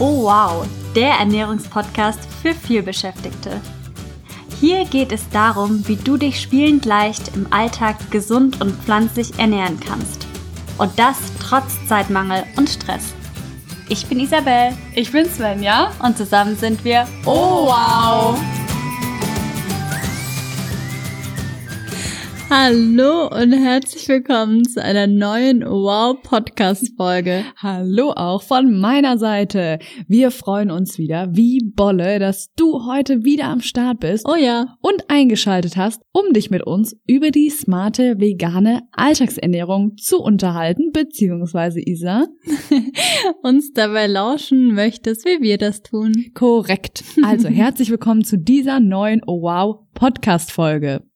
Oh wow, der Ernährungspodcast für vielbeschäftigte. Hier geht es darum, wie du dich spielend leicht im Alltag gesund und pflanzlich ernähren kannst. Und das trotz Zeitmangel und Stress. Ich bin Isabel. Ich bin Svenja. Und zusammen sind wir Oh wow! Hallo und herzlich willkommen zu einer neuen Wow Podcast Folge. Hallo auch von meiner Seite. Wir freuen uns wieder wie Bolle, dass du heute wieder am Start bist. Oh ja. Und eingeschaltet hast, um dich mit uns über die smarte vegane Alltagsernährung zu unterhalten, beziehungsweise Isa, uns dabei lauschen möchtest, wie wir das tun. Korrekt. Also herzlich willkommen zu dieser neuen Wow Podcast Folge.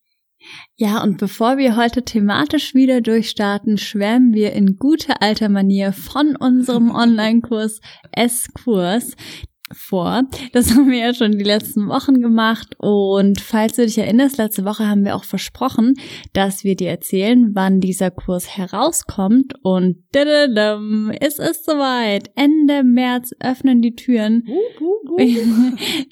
Ja, und bevor wir heute thematisch wieder durchstarten, schwärmen wir in guter alter Manier von unserem Online-Kurs S-Kurs vor. Das haben wir ja schon die letzten Wochen gemacht. Und falls du dich erinnerst, letzte Woche haben wir auch versprochen, dass wir dir erzählen, wann dieser Kurs herauskommt. Und es ist soweit. Ende März öffnen die Türen.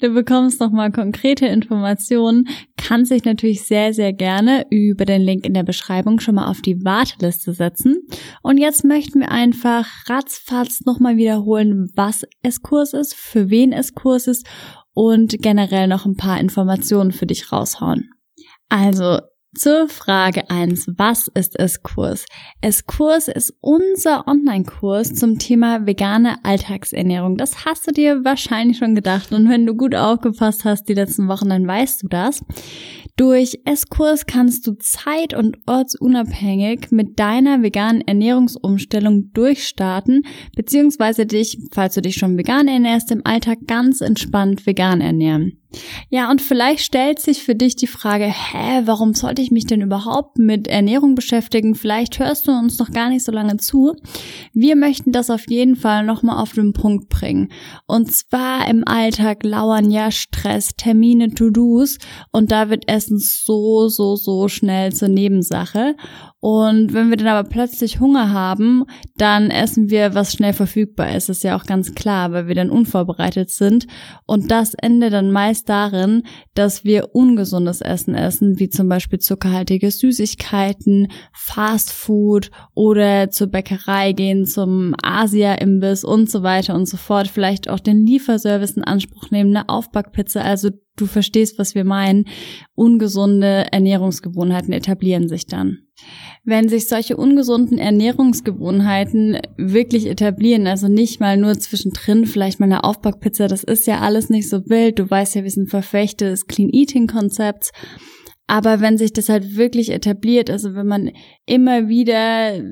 Du bekommst nochmal konkrete Informationen. Kannst dich natürlich sehr, sehr gerne über den Link in der Beschreibung schon mal auf die Warteliste setzen. Und jetzt möchten wir einfach ratzfatz nochmal wiederholen, was es Kurs ist, für wen es Kurs ist und generell noch ein paar Informationen für dich raushauen. Also zur Frage eins: Was ist S-Kurs? S-Kurs ist unser Online-Kurs zum Thema vegane Alltagsernährung. Das hast du dir wahrscheinlich schon gedacht. Und wenn du gut aufgepasst hast die letzten Wochen, dann weißt du das. Durch S-Kurs kannst du zeit- und ortsunabhängig mit deiner veganen Ernährungsumstellung durchstarten, beziehungsweise dich, falls du dich schon vegan ernährst, im Alltag ganz entspannt vegan ernähren. Ja, und vielleicht stellt sich für dich die Frage, hä, warum sollte ich mich denn überhaupt mit Ernährung beschäftigen? Vielleicht hörst du uns noch gar nicht so lange zu. Wir möchten das auf jeden Fall nochmal auf den Punkt bringen. Und zwar im Alltag lauern ja Stress, Termine, To-Dos und da wird Essen so, so, so schnell zur Nebensache. Und wenn wir dann aber plötzlich Hunger haben, dann essen wir, was schnell verfügbar ist. Das ist ja auch ganz klar, weil wir dann unvorbereitet sind. Und das endet dann meist darin, dass wir ungesundes Essen essen, wie zum Beispiel zuckerhaltige Süßigkeiten, Fast Food oder zur Bäckerei gehen, zum Asia-Imbiss und so weiter und so fort. Vielleicht auch den Lieferservice in Anspruch nehmen, eine Aufbackpizza. Also du verstehst, was wir meinen. Ungesunde Ernährungsgewohnheiten etablieren sich dann wenn sich solche ungesunden Ernährungsgewohnheiten wirklich etablieren, also nicht mal nur zwischendrin vielleicht mal eine Aufbackpizza, das ist ja alles nicht so wild. Du weißt ja, wir sind Verfechter des Clean Eating Konzepts. Aber wenn sich das halt wirklich etabliert, also wenn man immer wieder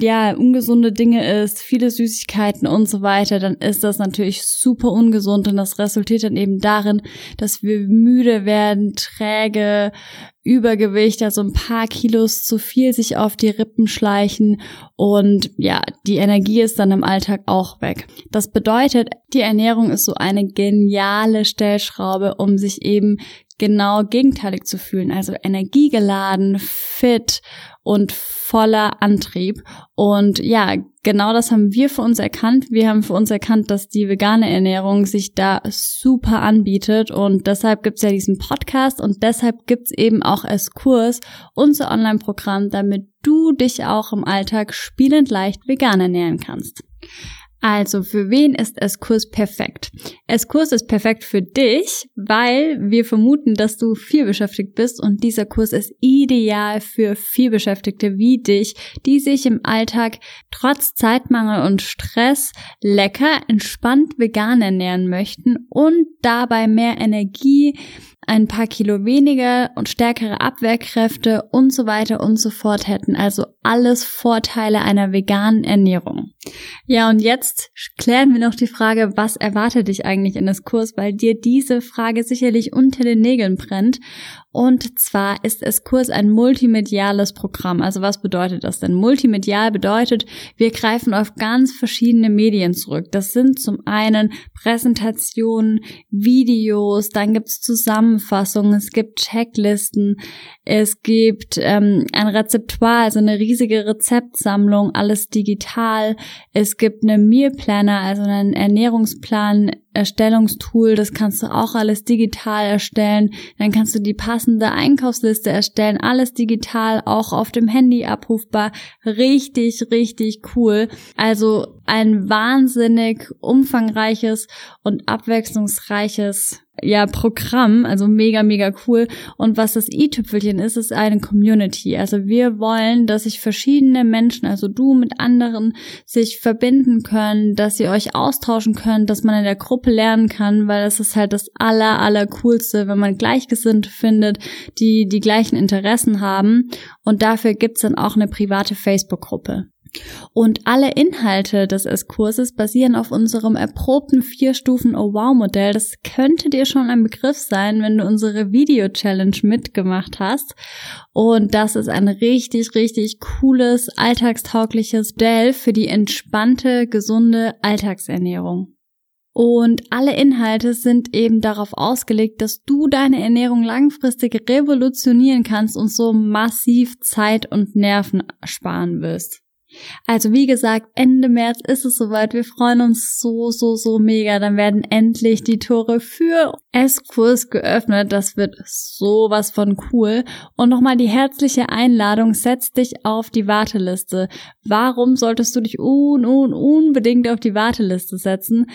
ja ungesunde Dinge isst, viele Süßigkeiten und so weiter, dann ist das natürlich super ungesund und das resultiert dann eben darin, dass wir müde werden, träge, Übergewicht, also ein paar Kilos zu viel sich auf die Rippen schleichen und ja, die Energie ist dann im Alltag auch weg. Das bedeutet, die Ernährung ist so eine geniale Stellschraube, um sich eben genau gegenteilig zu fühlen, also energiegeladen, fit und voller Antrieb. Und ja, genau das haben wir für uns erkannt. Wir haben für uns erkannt, dass die vegane Ernährung sich da super anbietet und deshalb gibt's ja diesen Podcast und deshalb gibt's eben auch als Kurs unser Online-Programm, damit du dich auch im Alltag spielend leicht vegan ernähren kannst. Also für wen ist S-Kurs perfekt? S-Kurs ist perfekt für dich, weil wir vermuten, dass du viel beschäftigt bist und dieser Kurs ist ideal für viel Beschäftigte wie dich, die sich im Alltag trotz Zeitmangel und Stress lecker, entspannt vegan ernähren möchten und dabei mehr Energie, ein paar Kilo weniger und stärkere Abwehrkräfte und so weiter und so fort hätten. Also alles Vorteile einer veganen Ernährung. Ja, und jetzt klären wir noch die Frage, was erwartet dich eigentlich in das Kurs, weil dir diese Frage sicherlich unter den Nägeln brennt. Und zwar ist es Kurs ein multimediales Programm. Also was bedeutet das denn? Multimedial bedeutet, wir greifen auf ganz verschiedene Medien zurück. Das sind zum einen Präsentationen, Videos, dann gibt's Zusammenfassungen, es gibt Checklisten, es gibt ähm, ein Rezeptoire, also eine riesige Rezeptsammlung, alles digital. Es gibt eine Meal Planner, also einen Ernährungsplan Erstellungstool, das kannst du auch alles digital erstellen. Dann kannst du die passende Einkaufsliste erstellen, alles digital, auch auf dem Handy abrufbar. Richtig, richtig cool. Also ein wahnsinnig umfangreiches und abwechslungsreiches ja, Programm, also mega, mega cool. Und was das i-Tüpfelchen ist, ist eine Community. Also wir wollen, dass sich verschiedene Menschen, also du mit anderen, sich verbinden können, dass ihr euch austauschen könnt, dass man in der Gruppe lernen kann, weil das ist halt das aller, aller coolste, wenn man Gleichgesinnte findet, die die gleichen Interessen haben. Und dafür gibt's dann auch eine private Facebook-Gruppe. Und alle Inhalte des S-Kurses basieren auf unserem erprobten Vier-Stufen Oh-Wow-Modell. Das könnte dir schon ein Begriff sein, wenn du unsere Video-Challenge mitgemacht hast. Und das ist ein richtig, richtig cooles, alltagstaugliches Modell für die entspannte, gesunde Alltagsernährung. Und alle Inhalte sind eben darauf ausgelegt, dass du deine Ernährung langfristig revolutionieren kannst und so massiv Zeit und Nerven sparen wirst. Also wie gesagt, Ende März ist es soweit. Wir freuen uns so, so, so mega. Dann werden endlich die Tore für S-Kurs geöffnet. Das wird sowas von cool. Und nochmal die herzliche Einladung, setz dich auf die Warteliste. Warum solltest du dich un, un, unbedingt auf die Warteliste setzen?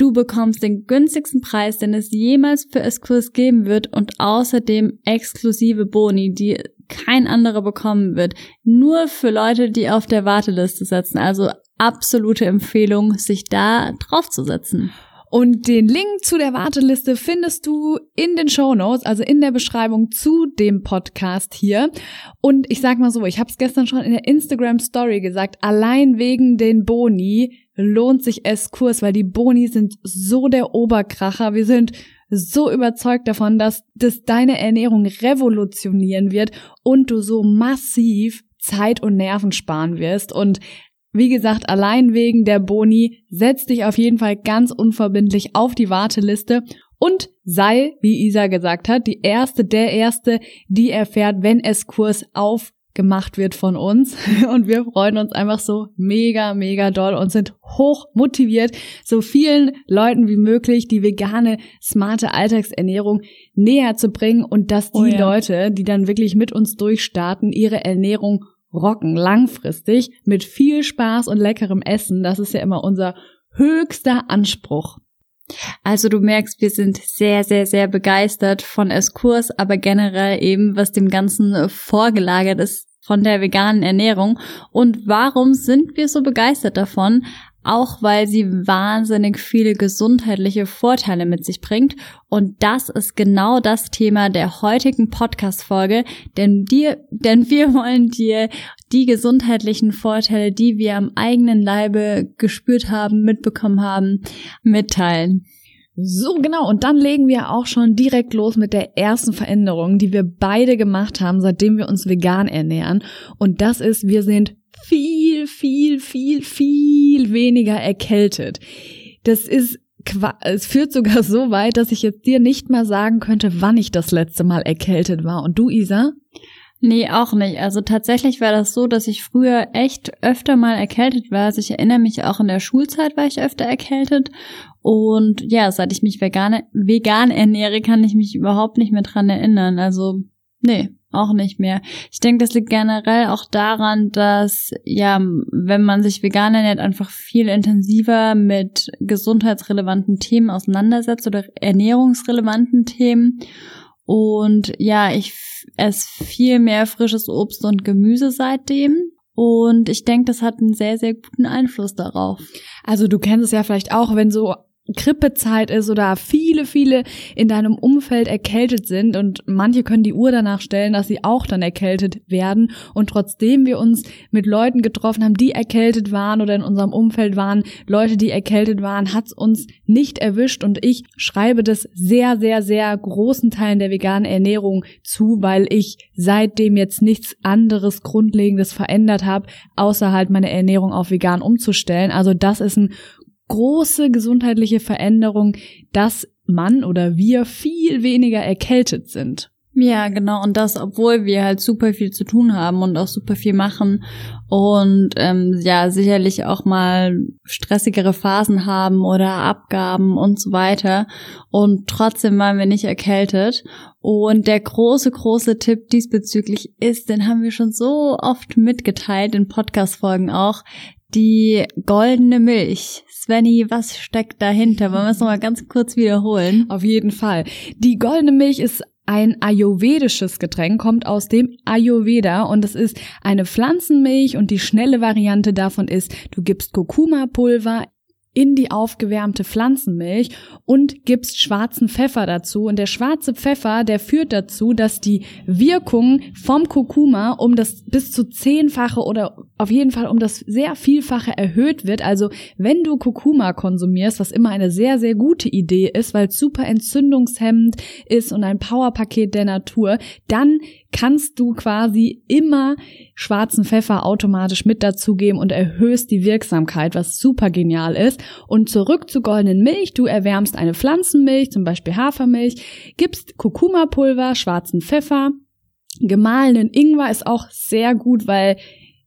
Du bekommst den günstigsten Preis, den es jemals für S-Kurs geben wird und außerdem exklusive Boni, die kein anderer bekommen wird. Nur für Leute, die auf der Warteliste sitzen. Also absolute Empfehlung, sich da draufzusetzen. Und den Link zu der Warteliste findest du in den Show Notes, also in der Beschreibung zu dem Podcast hier. Und ich sag mal so, ich habe es gestern schon in der Instagram Story gesagt, allein wegen den Boni lohnt sich S-Kurs, weil die Boni sind so der Oberkracher. Wir sind so überzeugt davon, dass das deine Ernährung revolutionieren wird und du so massiv Zeit und Nerven sparen wirst. Und wie gesagt, allein wegen der Boni, setz dich auf jeden Fall ganz unverbindlich auf die Warteliste und sei, wie Isa gesagt hat, die erste, der erste, die erfährt, wenn es Kurs auf gemacht wird von uns. Und wir freuen uns einfach so mega, mega doll und sind hoch motiviert, so vielen Leuten wie möglich die vegane, smarte Alltagsernährung näher zu bringen und dass die oh ja. Leute, die dann wirklich mit uns durchstarten, ihre Ernährung rocken, langfristig, mit viel Spaß und leckerem Essen. Das ist ja immer unser höchster Anspruch. Also du merkst, wir sind sehr, sehr, sehr begeistert von Eskurs, aber generell eben, was dem Ganzen vorgelagert ist von der veganen Ernährung. Und warum sind wir so begeistert davon? Auch weil sie wahnsinnig viele gesundheitliche Vorteile mit sich bringt. Und das ist genau das Thema der heutigen Podcast-Folge, denn dir, denn wir wollen dir die gesundheitlichen Vorteile, die wir am eigenen Leibe gespürt haben, mitbekommen haben, mitteilen. So, genau. Und dann legen wir auch schon direkt los mit der ersten Veränderung, die wir beide gemacht haben, seitdem wir uns vegan ernähren. Und das ist, wir sind viel, viel, viel, viel weniger erkältet. Das ist es führt sogar so weit, dass ich jetzt dir nicht mal sagen könnte, wann ich das letzte Mal erkältet war. Und du, Isa? Nee, auch nicht. Also tatsächlich war das so, dass ich früher echt öfter mal erkältet war. Also ich erinnere mich auch in der Schulzeit war ich öfter erkältet. Und ja, seit ich mich vegan, vegan ernähre, kann ich mich überhaupt nicht mehr dran erinnern. Also, nee, auch nicht mehr. Ich denke, das liegt generell auch daran, dass ja, wenn man sich vegan ernährt, einfach viel intensiver mit gesundheitsrelevanten Themen auseinandersetzt oder ernährungsrelevanten Themen. Und ja, ich esse viel mehr frisches Obst und Gemüse seitdem. Und ich denke, das hat einen sehr, sehr guten Einfluss darauf. Also du kennst es ja vielleicht auch, wenn so Grippezeit ist oder viele, viele in deinem Umfeld erkältet sind und manche können die Uhr danach stellen, dass sie auch dann erkältet werden und trotzdem wir uns mit Leuten getroffen haben, die erkältet waren oder in unserem Umfeld waren Leute, die erkältet waren, hat's uns nicht erwischt und ich schreibe das sehr, sehr, sehr großen Teilen der veganen Ernährung zu, weil ich seitdem jetzt nichts anderes Grundlegendes verändert habe, außer halt meine Ernährung auf vegan umzustellen. Also das ist ein große gesundheitliche Veränderung, dass man oder wir viel weniger erkältet sind. Ja, genau. Und das, obwohl wir halt super viel zu tun haben und auch super viel machen und ähm, ja, sicherlich auch mal stressigere Phasen haben oder Abgaben und so weiter. Und trotzdem waren wir nicht erkältet. Und der große, große Tipp diesbezüglich ist, den haben wir schon so oft mitgeteilt in Podcast-Folgen auch, die goldene Milch. Svenny, was steckt dahinter? Wollen wir es nochmal ganz kurz wiederholen? Auf jeden Fall. Die goldene Milch ist ein ayurvedisches Getränk, kommt aus dem Ayurveda und es ist eine Pflanzenmilch und die schnelle Variante davon ist, du gibst Kurkuma-Pulver in die aufgewärmte Pflanzenmilch und gibst schwarzen Pfeffer dazu. Und der schwarze Pfeffer, der führt dazu, dass die Wirkung vom Kurkuma um das bis zu zehnfache oder auf jeden Fall um das sehr vielfache erhöht wird. Also wenn du Kurkuma konsumierst, was immer eine sehr, sehr gute Idee ist, weil es super entzündungshemmend ist und ein Powerpaket der Natur, dann kannst du quasi immer schwarzen Pfeffer automatisch mit dazugeben und erhöhst die Wirksamkeit, was super genial ist. Und zurück zu goldenen Milch. Du erwärmst eine Pflanzenmilch, zum Beispiel Hafermilch, gibst Kurkuma-Pulver, schwarzen Pfeffer, gemahlenen Ingwer ist auch sehr gut, weil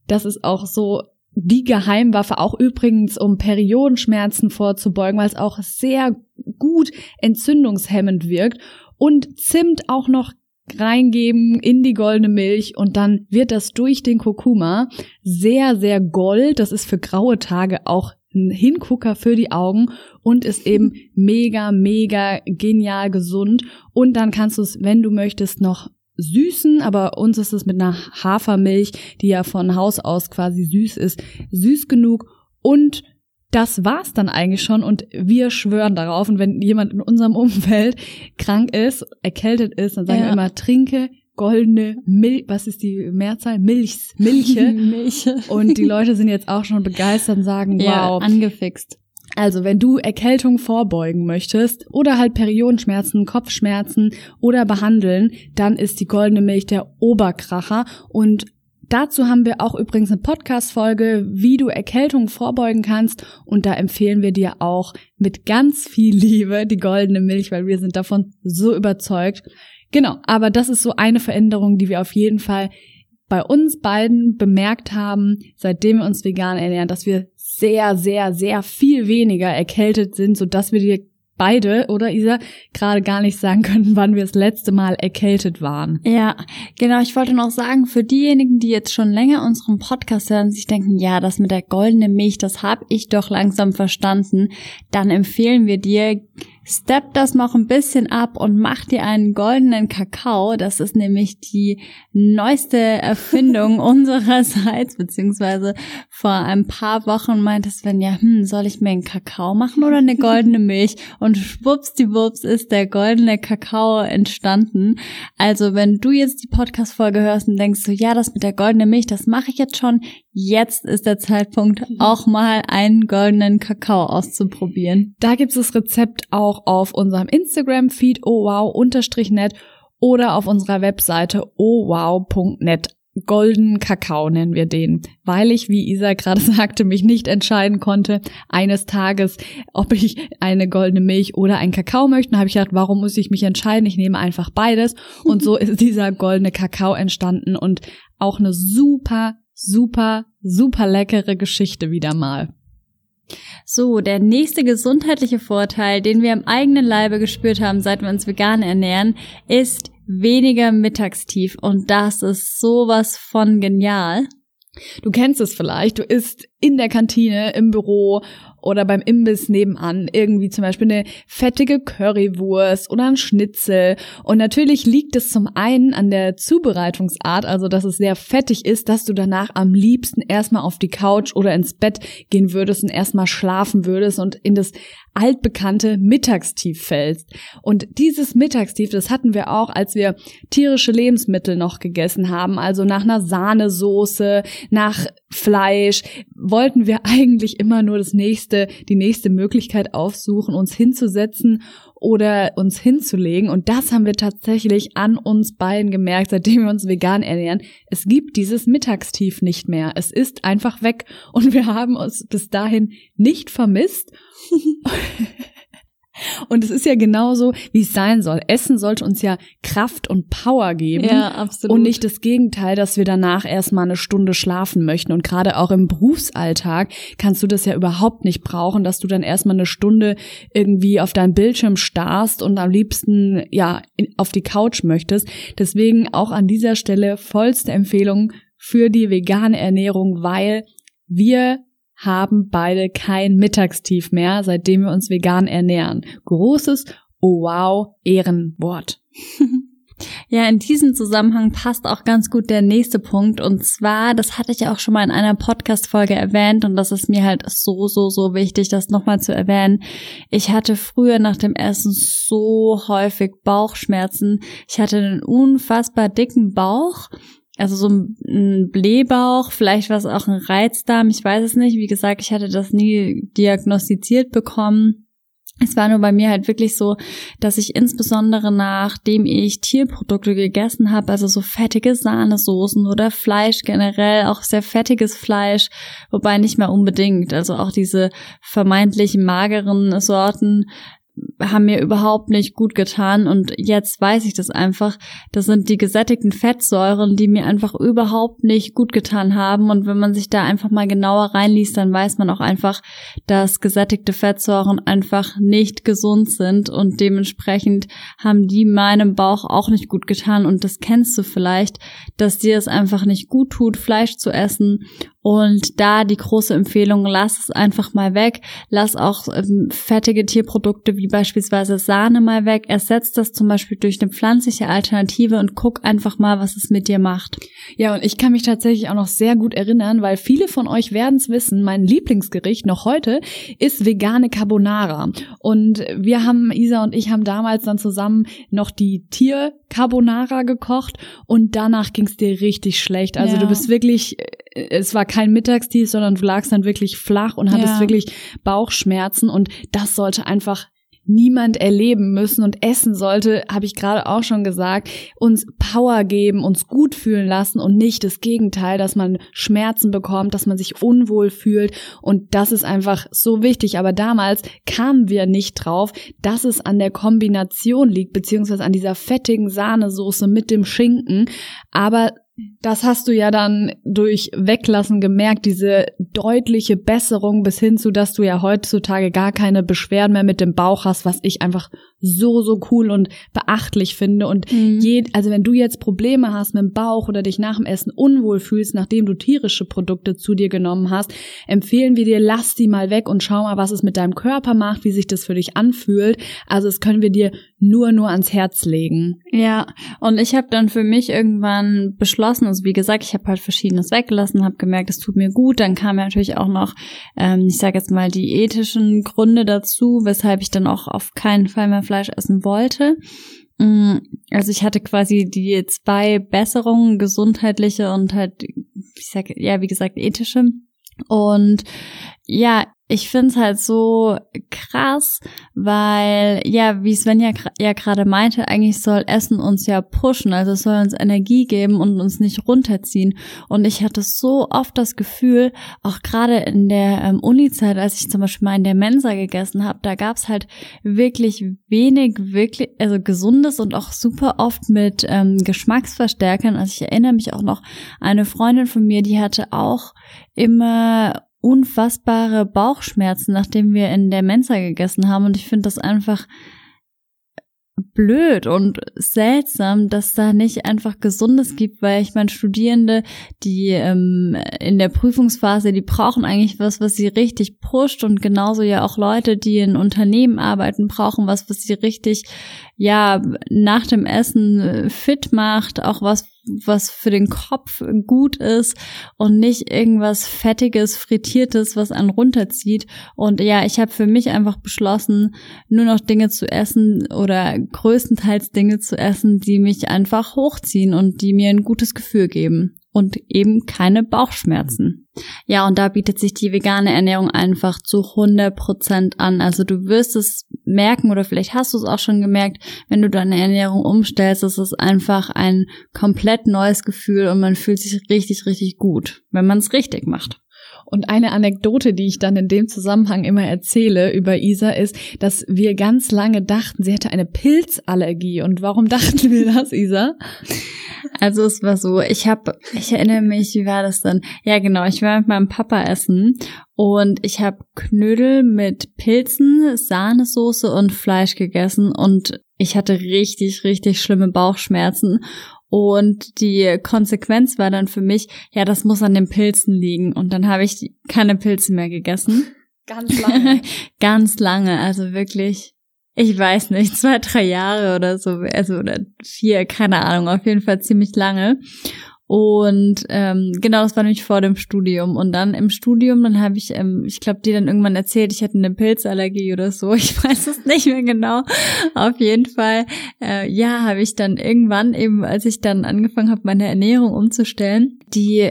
das ist auch so die Geheimwaffe, auch übrigens, um Periodenschmerzen vorzubeugen, weil es auch sehr gut entzündungshemmend wirkt. Und Zimt auch noch reingeben in die goldene Milch und dann wird das durch den Kurkuma sehr, sehr gold. Das ist für graue Tage auch ein Hingucker für die Augen und ist eben mega, mega genial gesund. Und dann kannst du es, wenn du möchtest, noch süßen, aber uns ist es mit einer Hafermilch, die ja von Haus aus quasi süß ist, süß genug und das war's dann eigentlich schon und wir schwören darauf. Und wenn jemand in unserem Umfeld krank ist, erkältet ist, dann sagen ja. wir immer, trinke goldene Milch, was ist die Mehrzahl? Milchs, Milche. Milche. Und die Leute sind jetzt auch schon begeistert und sagen, ja, wow. angefixt. Also, wenn du Erkältung vorbeugen möchtest oder halt Periodenschmerzen, Kopfschmerzen oder behandeln, dann ist die goldene Milch der Oberkracher und Dazu haben wir auch übrigens eine Podcast-Folge, wie du Erkältung vorbeugen kannst. Und da empfehlen wir dir auch mit ganz viel Liebe die goldene Milch, weil wir sind davon so überzeugt. Genau, aber das ist so eine Veränderung, die wir auf jeden Fall bei uns beiden bemerkt haben, seitdem wir uns vegan ernähren, dass wir sehr, sehr, sehr viel weniger erkältet sind, so dass wir dir beide oder Isa gerade gar nicht sagen können, wann wir das letzte Mal erkältet waren. Ja, genau. Ich wollte noch sagen, für diejenigen, die jetzt schon länger unseren Podcast hören, sich denken, ja, das mit der goldenen Milch, das habe ich doch langsam verstanden, dann empfehlen wir dir, Step das noch ein bisschen ab und mach dir einen goldenen Kakao. Das ist nämlich die neueste Erfindung unsererseits, beziehungsweise vor ein paar Wochen meinte Sven, ja, hm, soll ich mir einen Kakao machen oder eine goldene Milch? Und schwuppsdiwupps ist der goldene Kakao entstanden. Also wenn du jetzt die Podcast-Folge hörst und denkst so, ja, das mit der goldenen Milch, das mache ich jetzt schon, jetzt ist der Zeitpunkt, mhm. auch mal einen goldenen Kakao auszuprobieren. Da gibt es das Rezept auch auf unserem Instagram-Feed ohwow-net oder auf unserer Webseite ohwow.net. Golden Kakao nennen wir den, weil ich, wie Isa gerade sagte, mich nicht entscheiden konnte, eines Tages, ob ich eine goldene Milch oder einen Kakao möchte. Da habe ich gedacht, warum muss ich mich entscheiden? Ich nehme einfach beides. Und so ist dieser goldene Kakao entstanden und auch eine super super, super leckere Geschichte wieder mal. So, der nächste gesundheitliche Vorteil, den wir im eigenen Leibe gespürt haben, seit wir uns vegan ernähren, ist weniger Mittagstief. Und das ist sowas von genial. Du kennst es vielleicht, du isst in der Kantine, im Büro oder beim Imbiss nebenan irgendwie zum Beispiel eine fettige Currywurst oder ein Schnitzel. Und natürlich liegt es zum einen an der Zubereitungsart, also dass es sehr fettig ist, dass du danach am liebsten erstmal auf die Couch oder ins Bett gehen würdest und erstmal schlafen würdest und in das altbekannte Mittagstief fällst. Und dieses Mittagstief, das hatten wir auch, als wir tierische Lebensmittel noch gegessen haben, also nach einer Sahnesoße, nach Fleisch, wollten wir eigentlich immer nur das nächste, die nächste Möglichkeit aufsuchen, uns hinzusetzen oder uns hinzulegen. Und das haben wir tatsächlich an uns beiden gemerkt, seitdem wir uns vegan ernähren. Es gibt dieses Mittagstief nicht mehr. Es ist einfach weg und wir haben uns bis dahin nicht vermisst. Und es ist ja genauso, wie es sein soll. Essen sollte uns ja Kraft und Power geben. Ja, absolut. Und nicht das Gegenteil, dass wir danach erstmal eine Stunde schlafen möchten. Und gerade auch im Berufsalltag kannst du das ja überhaupt nicht brauchen, dass du dann erstmal eine Stunde irgendwie auf deinem Bildschirm starrst und am liebsten, ja, auf die Couch möchtest. Deswegen auch an dieser Stelle vollste Empfehlung für die vegane Ernährung, weil wir haben beide kein Mittagstief mehr, seitdem wir uns vegan ernähren. Großes Oh wow, Ehrenwort. Ja, in diesem Zusammenhang passt auch ganz gut der nächste Punkt. Und zwar, das hatte ich ja auch schon mal in einer Podcast-Folge erwähnt und das ist mir halt so, so, so wichtig, das nochmal zu erwähnen. Ich hatte früher nach dem Essen so häufig Bauchschmerzen. Ich hatte einen unfassbar dicken Bauch also so ein Blähbauch, vielleicht war es auch ein Reizdarm, ich weiß es nicht. Wie gesagt, ich hatte das nie diagnostiziert bekommen. Es war nur bei mir halt wirklich so, dass ich insbesondere nachdem ich Tierprodukte gegessen habe, also so fettige Sahnesoßen oder Fleisch generell, auch sehr fettiges Fleisch, wobei nicht mehr unbedingt, also auch diese vermeintlich mageren Sorten, haben mir überhaupt nicht gut getan und jetzt weiß ich das einfach. Das sind die gesättigten Fettsäuren, die mir einfach überhaupt nicht gut getan haben und wenn man sich da einfach mal genauer reinliest, dann weiß man auch einfach, dass gesättigte Fettsäuren einfach nicht gesund sind und dementsprechend haben die meinem Bauch auch nicht gut getan und das kennst du vielleicht, dass dir es einfach nicht gut tut, Fleisch zu essen und da die große Empfehlung, lass es einfach mal weg. Lass auch ähm, fettige Tierprodukte wie beispielsweise Sahne mal weg. Ersetzt das zum Beispiel durch eine pflanzliche Alternative und guck einfach mal, was es mit dir macht. Ja, und ich kann mich tatsächlich auch noch sehr gut erinnern, weil viele von euch werden es wissen, mein Lieblingsgericht noch heute ist vegane Carbonara. Und wir haben, Isa und ich haben damals dann zusammen noch die Tier Carbonara gekocht und danach ging es dir richtig schlecht. Also ja. du bist wirklich es war kein Mittagstief, sondern du lagst dann wirklich flach und hattest ja. wirklich Bauchschmerzen und das sollte einfach niemand erleben müssen und essen sollte, habe ich gerade auch schon gesagt, uns Power geben, uns gut fühlen lassen und nicht das Gegenteil, dass man Schmerzen bekommt, dass man sich unwohl fühlt und das ist einfach so wichtig. Aber damals kamen wir nicht drauf, dass es an der Kombination liegt, beziehungsweise an dieser fettigen Sahnesoße mit dem Schinken. Aber das hast du ja dann durch Weglassen gemerkt, diese deutliche Besserung bis hin zu, dass du ja heutzutage gar keine Beschwerden mehr mit dem Bauch hast, was ich einfach so, so cool und beachtlich finde. Und mhm. je, also wenn du jetzt Probleme hast mit dem Bauch oder dich nach dem Essen unwohl fühlst, nachdem du tierische Produkte zu dir genommen hast, empfehlen wir dir, lass die mal weg und schau mal, was es mit deinem Körper macht, wie sich das für dich anfühlt. Also das können wir dir nur, nur ans Herz legen. Ja, und ich habe dann für mich irgendwann beschlossen, also wie gesagt, ich habe halt verschiedenes weggelassen, habe gemerkt, es tut mir gut. Dann kamen ja natürlich auch noch, ähm, ich sage jetzt mal, die ethischen Gründe dazu, weshalb ich dann auch auf keinen Fall mehr Fleisch essen wollte. Mm, also ich hatte quasi die zwei Besserungen, gesundheitliche und halt, ich sag, ja, wie gesagt, ethische. Und ja, ich find's halt so krass, weil, ja, wie Sven ja, gerade meinte, eigentlich soll Essen uns ja pushen, also es soll uns Energie geben und uns nicht runterziehen. Und ich hatte so oft das Gefühl, auch gerade in der ähm, Uni-Zeit, als ich zum Beispiel mal in der Mensa gegessen habe, da gab's halt wirklich wenig, wirklich, also gesundes und auch super oft mit ähm, Geschmacksverstärkern. Also ich erinnere mich auch noch, eine Freundin von mir, die hatte auch immer unfassbare Bauchschmerzen, nachdem wir in der Mensa gegessen haben. Und ich finde das einfach blöd und seltsam, dass da nicht einfach Gesundes gibt, weil ich meine, Studierende, die ähm, in der Prüfungsphase, die brauchen eigentlich was, was sie richtig pusht und genauso ja auch Leute, die in Unternehmen arbeiten, brauchen was, was sie richtig, ja, nach dem Essen fit macht, auch was, was für den Kopf gut ist und nicht irgendwas Fettiges, Frittiertes, was einen runterzieht. Und ja, ich habe für mich einfach beschlossen, nur noch Dinge zu essen oder größtenteils Dinge zu essen, die mich einfach hochziehen und die mir ein gutes Gefühl geben und eben keine Bauchschmerzen. Ja, und da bietet sich die vegane Ernährung einfach zu 100 Prozent an. Also du wirst es merken oder vielleicht hast du es auch schon gemerkt, wenn du deine Ernährung umstellst, ist es einfach ein komplett neues Gefühl und man fühlt sich richtig, richtig gut, wenn man es richtig macht. Und eine Anekdote, die ich dann in dem Zusammenhang immer erzähle über Isa, ist, dass wir ganz lange dachten, sie hätte eine Pilzallergie. Und warum dachten wir das, Isa? Also es war so, ich habe, ich erinnere mich, wie war das dann? Ja, genau, ich war mit meinem Papa essen und ich habe Knödel mit Pilzen, Sahnesoße und Fleisch gegessen und ich hatte richtig, richtig schlimme Bauchschmerzen und die Konsequenz war dann für mich, ja, das muss an den Pilzen liegen. Und dann habe ich keine Pilze mehr gegessen. Ganz lange. Ganz lange, also wirklich, ich weiß nicht, zwei, drei Jahre oder so, also oder vier, keine Ahnung, auf jeden Fall ziemlich lange. Und ähm, genau, das war nämlich vor dem Studium. Und dann im Studium, dann habe ich, ähm, ich glaube, dir dann irgendwann erzählt, ich hätte eine Pilzallergie oder so. Ich weiß es nicht mehr genau. Auf jeden Fall, äh, ja, habe ich dann irgendwann eben, als ich dann angefangen habe, meine Ernährung umzustellen, die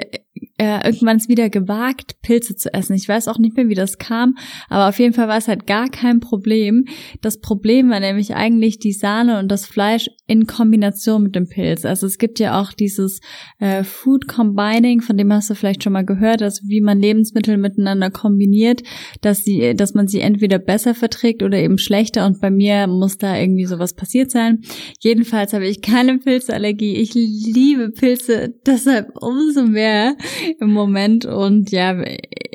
äh, irgendwann wieder gewagt, Pilze zu essen. Ich weiß auch nicht mehr, wie das kam, aber auf jeden Fall war es halt gar kein Problem. Das Problem war nämlich eigentlich die Sahne und das Fleisch in Kombination mit dem Pilz. Also es gibt ja auch dieses äh, Food Combining, von dem hast du vielleicht schon mal gehört, also wie man Lebensmittel miteinander kombiniert, dass sie, dass man sie entweder besser verträgt oder eben schlechter. Und bei mir muss da irgendwie sowas passiert sein. Jedenfalls habe ich keine Pilzallergie. Ich liebe Pilze, deshalb umso mehr im Moment. Und ja,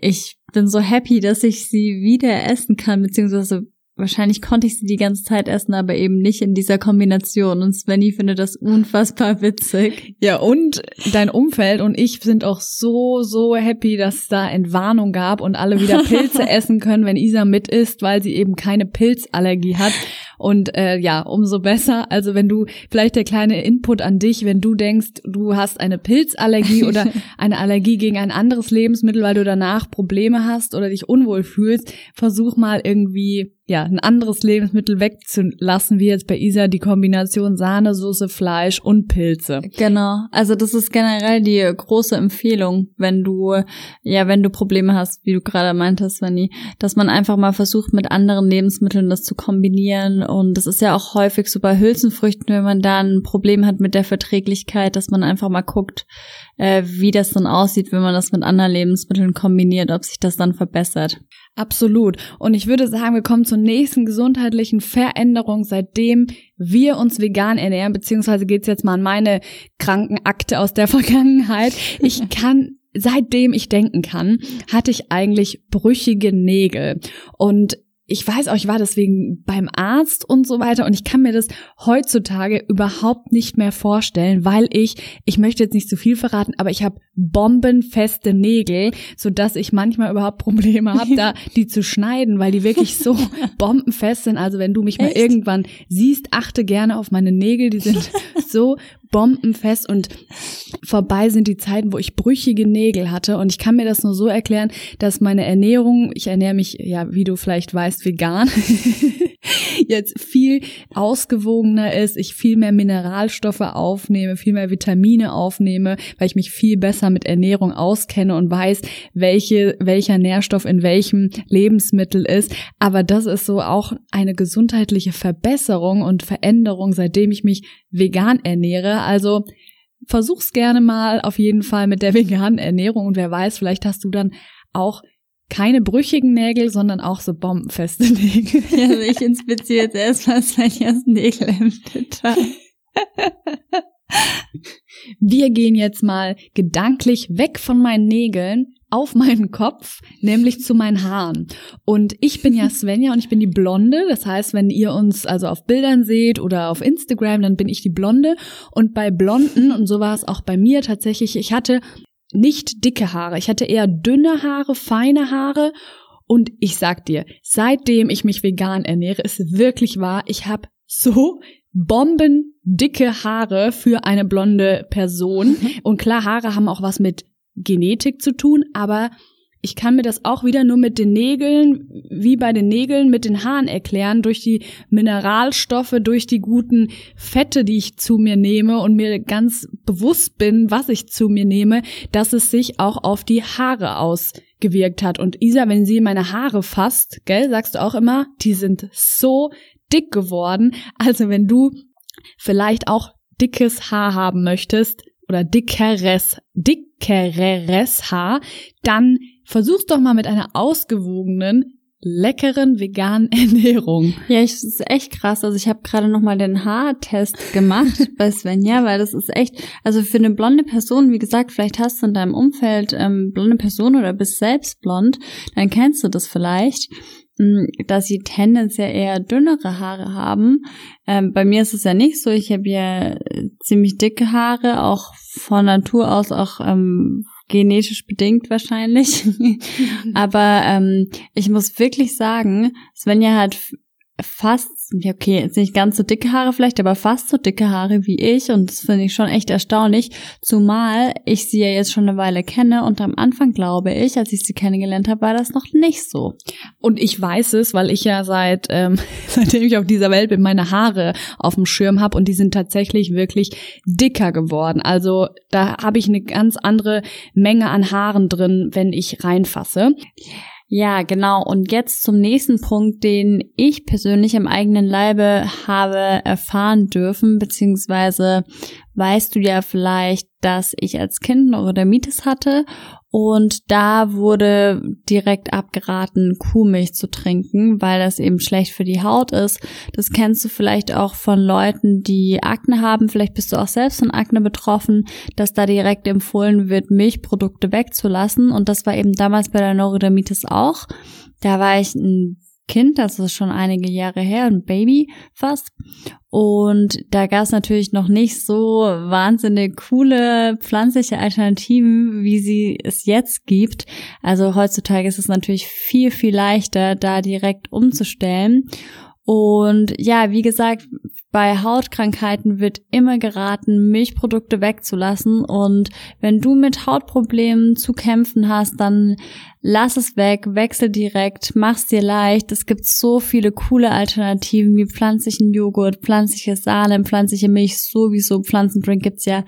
ich bin so happy, dass ich sie wieder essen kann, beziehungsweise wahrscheinlich konnte ich sie die ganze Zeit essen, aber eben nicht in dieser Kombination. Und Svenny findet das unfassbar witzig. Ja, und dein Umfeld und ich sind auch so, so happy, dass da Entwarnung gab und alle wieder Pilze essen können, wenn Isa mit isst, weil sie eben keine Pilzallergie hat. Und äh, ja, umso besser. Also wenn du vielleicht der kleine Input an dich, wenn du denkst, du hast eine Pilzallergie oder eine Allergie gegen ein anderes Lebensmittel, weil du danach Probleme hast oder dich unwohl fühlst, versuch mal irgendwie ja, ein anderes Lebensmittel wegzulassen, wie jetzt bei Isa die Kombination Sahnesoße, Fleisch und Pilze. Genau. Also das ist generell die große Empfehlung, wenn du, ja, wenn du Probleme hast, wie du gerade meintest, Vanni, dass man einfach mal versucht, mit anderen Lebensmitteln das zu kombinieren und das ist ja auch häufig so bei Hülsenfrüchten, wenn man da ein Problem hat mit der Verträglichkeit, dass man einfach mal guckt, äh, wie das dann aussieht, wenn man das mit anderen Lebensmitteln kombiniert, ob sich das dann verbessert. Absolut. Und ich würde sagen, wir kommen zur nächsten gesundheitlichen Veränderung, seitdem wir uns vegan ernähren, beziehungsweise geht's jetzt mal an meine Krankenakte aus der Vergangenheit. Ich kann seitdem ich denken kann, hatte ich eigentlich brüchige Nägel. Und ich weiß auch, ich war deswegen beim Arzt und so weiter und ich kann mir das heutzutage überhaupt nicht mehr vorstellen, weil ich, ich möchte jetzt nicht zu viel verraten, aber ich habe bombenfeste Nägel, so dass ich manchmal überhaupt Probleme habe, da die zu schneiden, weil die wirklich so bombenfest sind. Also wenn du mich mal irgendwann siehst, achte gerne auf meine Nägel, die sind so bombenfest und vorbei sind die Zeiten, wo ich brüchige Nägel hatte und ich kann mir das nur so erklären, dass meine Ernährung, ich ernähre mich ja, wie du vielleicht weißt, vegan, jetzt viel ausgewogener ist, ich viel mehr Mineralstoffe aufnehme, viel mehr Vitamine aufnehme, weil ich mich viel besser mit Ernährung auskenne und weiß, welche, welcher Nährstoff in welchem Lebensmittel ist. Aber das ist so auch eine gesundheitliche Verbesserung und Veränderung, seitdem ich mich vegan ernähre. Also versuch's gerne mal auf jeden Fall mit der veganen Ernährung und wer weiß, vielleicht hast du dann auch keine brüchigen Nägel, sondern auch so bombenfeste Nägel. Also ich inspiziere jetzt erstmal Svenjas Nägel im Detail. Wir gehen jetzt mal gedanklich weg von meinen Nägeln auf meinen Kopf, nämlich zu meinen Haaren. Und ich bin ja Svenja und ich bin die Blonde. Das heißt, wenn ihr uns also auf Bildern seht oder auf Instagram, dann bin ich die Blonde. Und bei Blonden, und so war es auch bei mir tatsächlich, ich hatte nicht dicke Haare. Ich hatte eher dünne Haare, feine Haare. Und ich sag dir, seitdem ich mich vegan ernähre, ist wirklich wahr, ich habe so bombendicke Haare für eine blonde Person. Und klar, Haare haben auch was mit Genetik zu tun, aber ich kann mir das auch wieder nur mit den Nägeln, wie bei den Nägeln mit den Haaren erklären, durch die Mineralstoffe, durch die guten Fette, die ich zu mir nehme und mir ganz bewusst bin, was ich zu mir nehme, dass es sich auch auf die Haare ausgewirkt hat. Und Isa, wenn sie meine Haare fasst, gell, sagst du auch immer, die sind so dick geworden. Also wenn du vielleicht auch dickes Haar haben möchtest, oder dickeres, dickeres Haar, dann versuch's doch mal mit einer ausgewogenen, leckeren veganen Ernährung. Ja, ich, das ist echt krass. Also ich habe gerade noch mal den Haartest gemacht bei Svenja, weil das ist echt, also für eine blonde Person, wie gesagt, vielleicht hast du in deinem Umfeld ähm, blonde Person oder bist selbst blond, dann kennst du das vielleicht dass sie tendenziell eher dünnere Haare haben. Ähm, bei mir ist es ja nicht so. Ich habe ja ziemlich dicke Haare, auch von Natur aus auch ähm, genetisch bedingt wahrscheinlich. Aber ähm, ich muss wirklich sagen, Svenja hat fast, okay, jetzt nicht ganz so dicke Haare vielleicht, aber fast so dicke Haare wie ich und das finde ich schon echt erstaunlich, zumal ich sie ja jetzt schon eine Weile kenne und am Anfang glaube ich, als ich sie kennengelernt habe, war das noch nicht so. Und ich weiß es, weil ich ja seit, ähm, seitdem ich auf dieser Welt bin, meine Haare auf dem Schirm habe und die sind tatsächlich wirklich dicker geworden. Also da habe ich eine ganz andere Menge an Haaren drin, wenn ich reinfasse. Ja, genau. Und jetzt zum nächsten Punkt, den ich persönlich im eigenen Leibe habe erfahren dürfen, beziehungsweise weißt du ja vielleicht, dass ich als Kind Neurodermitis hatte und da wurde direkt abgeraten, Kuhmilch zu trinken, weil das eben schlecht für die Haut ist. Das kennst du vielleicht auch von Leuten, die Akne haben. Vielleicht bist du auch selbst von Akne betroffen, dass da direkt empfohlen wird, Milchprodukte wegzulassen. Und das war eben damals bei der Neurodermitis auch. Da war ich ein Kind, das ist schon einige Jahre her, ein Baby fast. Und da gab es natürlich noch nicht so wahnsinnig coole pflanzliche Alternativen, wie sie es jetzt gibt. Also heutzutage ist es natürlich viel, viel leichter, da direkt umzustellen. Und ja, wie gesagt, bei Hautkrankheiten wird immer geraten, Milchprodukte wegzulassen. Und wenn du mit Hautproblemen zu kämpfen hast, dann lass es weg, wechsel direkt, mach's dir leicht. Es gibt so viele coole Alternativen wie pflanzlichen Joghurt, pflanzliche Sahne, pflanzliche Milch, sowieso. Pflanzendrink gibt's ja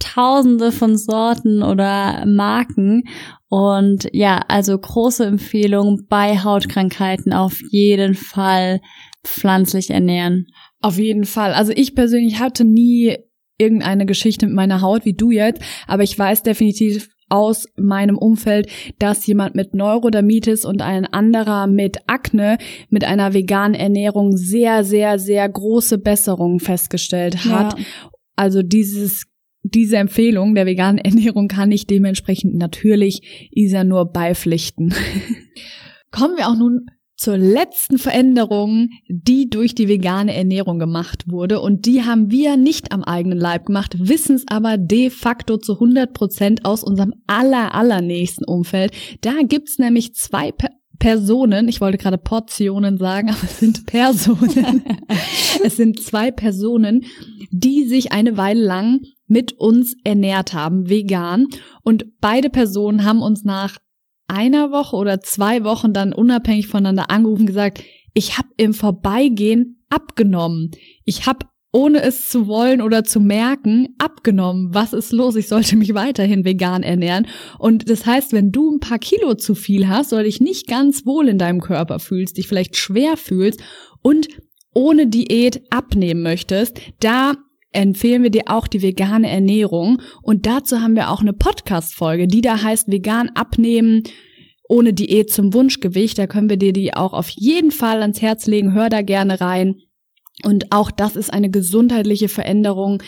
tausende von Sorten oder Marken. Und ja, also große Empfehlung bei Hautkrankheiten auf jeden Fall pflanzlich ernähren. Auf jeden Fall. Also ich persönlich hatte nie irgendeine Geschichte mit meiner Haut wie du jetzt, aber ich weiß definitiv aus meinem Umfeld, dass jemand mit Neurodermitis und ein anderer mit Akne mit einer veganen Ernährung sehr, sehr, sehr große Besserungen festgestellt hat. Ja. Also dieses diese Empfehlung der veganen Ernährung kann ich dementsprechend natürlich Isa nur beipflichten. Kommen wir auch nun zur letzten Veränderung, die durch die vegane Ernährung gemacht wurde. Und die haben wir nicht am eigenen Leib gemacht, wissen es aber de facto zu 100 Prozent aus unserem aller, allernächsten Umfeld. Da gibt's nämlich zwei per Personen, ich wollte gerade Portionen sagen, aber es sind Personen. es sind zwei Personen, die sich eine Weile lang mit uns ernährt haben, vegan. Und beide Personen haben uns nach einer Woche oder zwei Wochen dann unabhängig voneinander angerufen gesagt, ich habe im Vorbeigehen abgenommen. Ich habe ohne es zu wollen oder zu merken, abgenommen. Was ist los? Ich sollte mich weiterhin vegan ernähren. Und das heißt, wenn du ein paar Kilo zu viel hast oder dich nicht ganz wohl in deinem Körper fühlst, dich vielleicht schwer fühlst und ohne Diät abnehmen möchtest, da empfehlen wir dir auch die vegane Ernährung. Und dazu haben wir auch eine Podcast-Folge, die da heißt vegan abnehmen ohne Diät zum Wunschgewicht. Da können wir dir die auch auf jeden Fall ans Herz legen. Hör da gerne rein. Und auch das ist eine gesundheitliche Veränderung,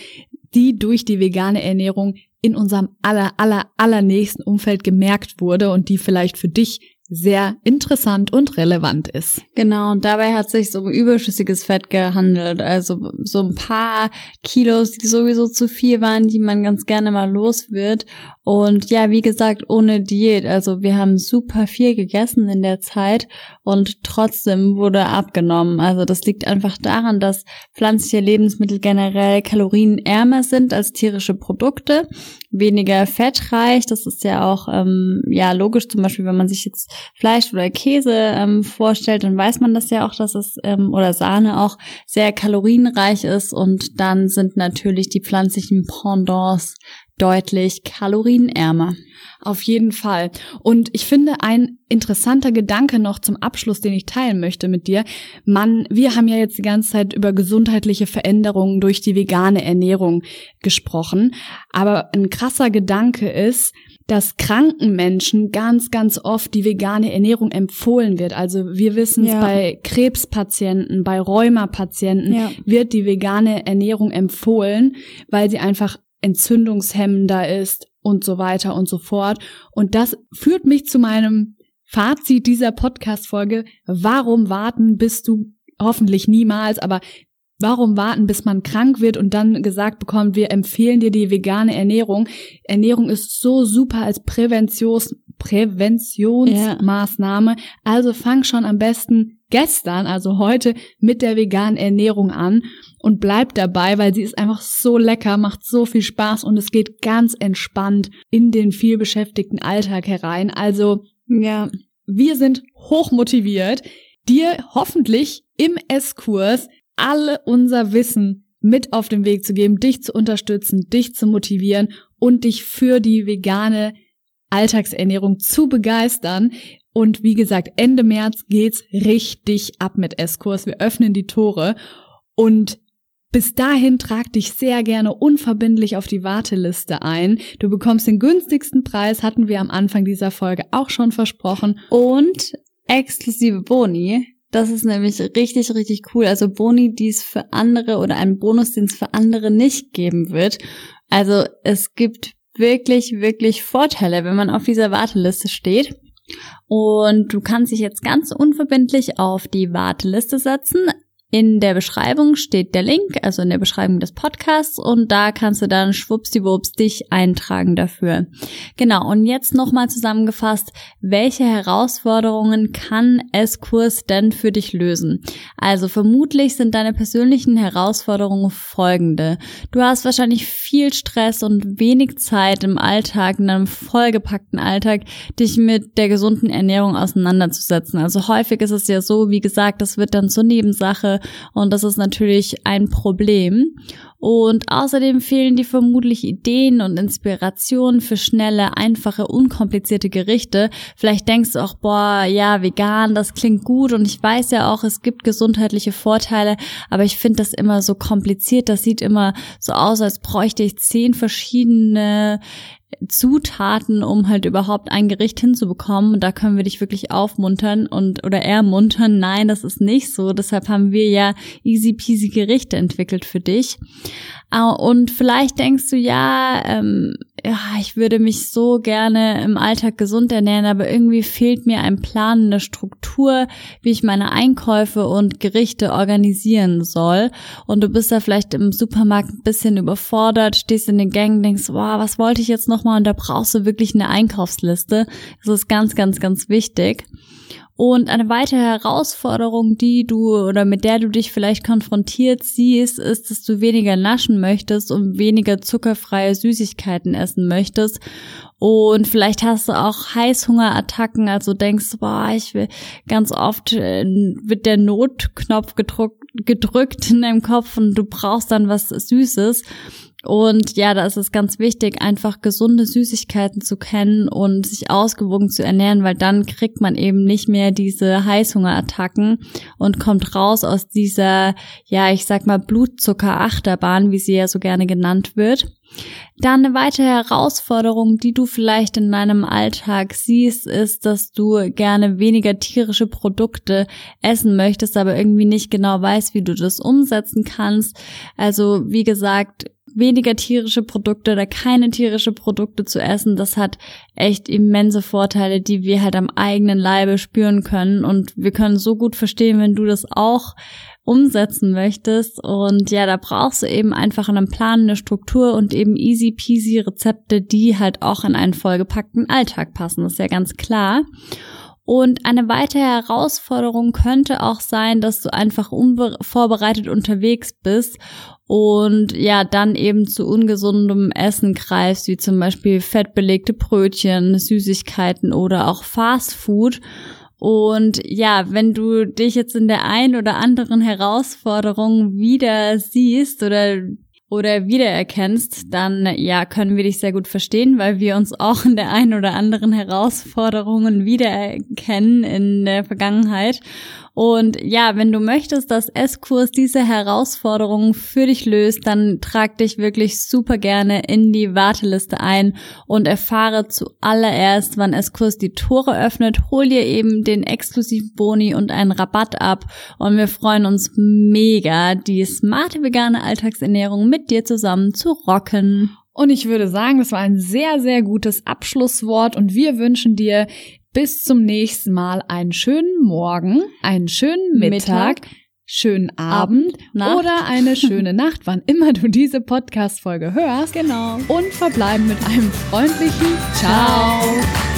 die durch die vegane Ernährung in unserem aller, aller, allernächsten Umfeld gemerkt wurde und die vielleicht für dich sehr interessant und relevant ist. Genau, und dabei hat sich um überschüssiges Fett gehandelt. Also so ein paar Kilos, die sowieso zu viel waren, die man ganz gerne mal los wird. Und ja, wie gesagt, ohne Diät. Also wir haben super viel gegessen in der Zeit und trotzdem wurde abgenommen. Also das liegt einfach daran, dass pflanzliche Lebensmittel generell kalorienärmer sind als tierische Produkte, weniger fettreich. Das ist ja auch ähm, ja logisch. Zum Beispiel, wenn man sich jetzt Fleisch oder Käse ähm, vorstellt, dann weiß man das ja auch, dass es ähm, oder Sahne auch sehr kalorienreich ist. Und dann sind natürlich die pflanzlichen Pendants deutlich kalorienärmer. Auf jeden Fall. Und ich finde ein interessanter Gedanke noch zum Abschluss, den ich teilen möchte mit dir. Man, wir haben ja jetzt die ganze Zeit über gesundheitliche Veränderungen durch die vegane Ernährung gesprochen. Aber ein krasser Gedanke ist, dass kranken Menschen ganz, ganz oft die vegane Ernährung empfohlen wird. Also wir wissen es ja. bei Krebspatienten, bei Rheumapatienten ja. wird die vegane Ernährung empfohlen, weil sie einfach entzündungshemmender ist und so weiter und so fort. Und das führt mich zu meinem Fazit dieser Podcast-Folge. Warum warten, bis du hoffentlich niemals, aber Warum warten, bis man krank wird und dann gesagt bekommt, wir empfehlen dir die vegane Ernährung? Ernährung ist so super als Präventions Präventionsmaßnahme. Ja. Also fang schon am besten gestern, also heute, mit der veganen Ernährung an und bleib dabei, weil sie ist einfach so lecker, macht so viel Spaß und es geht ganz entspannt in den vielbeschäftigten Alltag herein. Also, ja, wir sind hochmotiviert, dir hoffentlich im S-Kurs alle unser Wissen mit auf den Weg zu geben, dich zu unterstützen, dich zu motivieren und dich für die vegane Alltagsernährung zu begeistern. Und wie gesagt, Ende März geht's richtig ab mit S-Kurs. Wir öffnen die Tore und bis dahin trag dich sehr gerne unverbindlich auf die Warteliste ein. Du bekommst den günstigsten Preis, hatten wir am Anfang dieser Folge auch schon versprochen. Und exklusive Boni. Das ist nämlich richtig, richtig cool. Also Boni, die es für andere oder ein Bonus, den es für andere nicht geben wird. Also es gibt wirklich, wirklich Vorteile, wenn man auf dieser Warteliste steht. Und du kannst dich jetzt ganz unverbindlich auf die Warteliste setzen. In der Beschreibung steht der Link, also in der Beschreibung des Podcasts und da kannst du dann schwuppsdiwupps dich eintragen dafür. Genau, und jetzt nochmal zusammengefasst, welche Herausforderungen kann S-Kurs denn für dich lösen? Also vermutlich sind deine persönlichen Herausforderungen folgende. Du hast wahrscheinlich viel Stress und wenig Zeit im Alltag, in einem vollgepackten Alltag, dich mit der gesunden Ernährung auseinanderzusetzen. Also häufig ist es ja so, wie gesagt, das wird dann zur Nebensache und das ist natürlich ein Problem. Und außerdem fehlen dir vermutlich Ideen und Inspirationen für schnelle, einfache, unkomplizierte Gerichte. Vielleicht denkst du auch, boah, ja, vegan, das klingt gut und ich weiß ja auch, es gibt gesundheitliche Vorteile, aber ich finde das immer so kompliziert. Das sieht immer so aus, als bräuchte ich zehn verschiedene Zutaten, um halt überhaupt ein Gericht hinzubekommen. Und da können wir dich wirklich aufmuntern und oder ermuntern. Nein, das ist nicht so. Deshalb haben wir ja easy peasy Gerichte entwickelt für dich. Ah, und vielleicht denkst du, ja, ähm, ja, ich würde mich so gerne im Alltag gesund ernähren, aber irgendwie fehlt mir ein Plan, eine Struktur, wie ich meine Einkäufe und Gerichte organisieren soll. Und du bist da vielleicht im Supermarkt ein bisschen überfordert, stehst in den Gängen, denkst, wow, was wollte ich jetzt nochmal? Und da brauchst du wirklich eine Einkaufsliste. Das ist ganz, ganz, ganz wichtig. Und eine weitere Herausforderung, die du oder mit der du dich vielleicht konfrontiert siehst, ist, dass du weniger naschen möchtest und weniger zuckerfreie Süßigkeiten essen möchtest. Und vielleicht hast du auch Heißhungerattacken, also denkst, boah, ich will ganz oft äh, wird der Notknopf gedrückt, gedrückt in deinem Kopf und du brauchst dann was Süßes. Und ja, da ist es ganz wichtig, einfach gesunde Süßigkeiten zu kennen und sich ausgewogen zu ernähren, weil dann kriegt man eben nicht mehr diese Heißhungerattacken und kommt raus aus dieser, ja, ich sag mal, Blutzuckerachterbahn, wie sie ja so gerne genannt wird. Dann eine weitere Herausforderung, die du vielleicht in deinem Alltag siehst, ist, dass du gerne weniger tierische Produkte essen möchtest, aber irgendwie nicht genau weißt, wie du das umsetzen kannst. Also, wie gesagt, weniger tierische Produkte oder keine tierische Produkte zu essen, das hat echt immense Vorteile, die wir halt am eigenen Leibe spüren können. Und wir können so gut verstehen, wenn du das auch umsetzen möchtest. Und ja, da brauchst du eben einfach einen Plan, eine Struktur und eben easy peasy Rezepte, die halt auch in einen vollgepackten Alltag passen. Das ist ja ganz klar. Und eine weitere Herausforderung könnte auch sein, dass du einfach unvorbereitet unterwegs bist und ja, dann eben zu ungesundem Essen greifst, wie zum Beispiel fettbelegte Brötchen, Süßigkeiten oder auch Fast Food. Und ja, wenn du dich jetzt in der einen oder anderen Herausforderung wieder siehst oder oder wiedererkennst, dann ja, können wir dich sehr gut verstehen, weil wir uns auch in der einen oder anderen Herausforderungen wiedererkennen in der Vergangenheit und ja, wenn du möchtest, dass S-Kurs diese Herausforderungen für dich löst, dann trag dich wirklich super gerne in die Warteliste ein und erfahre zuallererst, wann S-Kurs die Tore öffnet. Hol dir eben den exklusiven Boni und einen Rabatt ab und wir freuen uns mega, die smarte vegane Alltagsernährung mit dir zusammen zu rocken. Und ich würde sagen, das war ein sehr, sehr gutes Abschlusswort und wir wünschen dir bis zum nächsten Mal einen schönen Morgen, einen schönen Mittag, Mittag schönen Abend, Abend oder eine schöne Nacht, wann immer du diese Podcast-Folge hörst. Genau. Und verbleiben mit einem freundlichen Ciao. Ciao.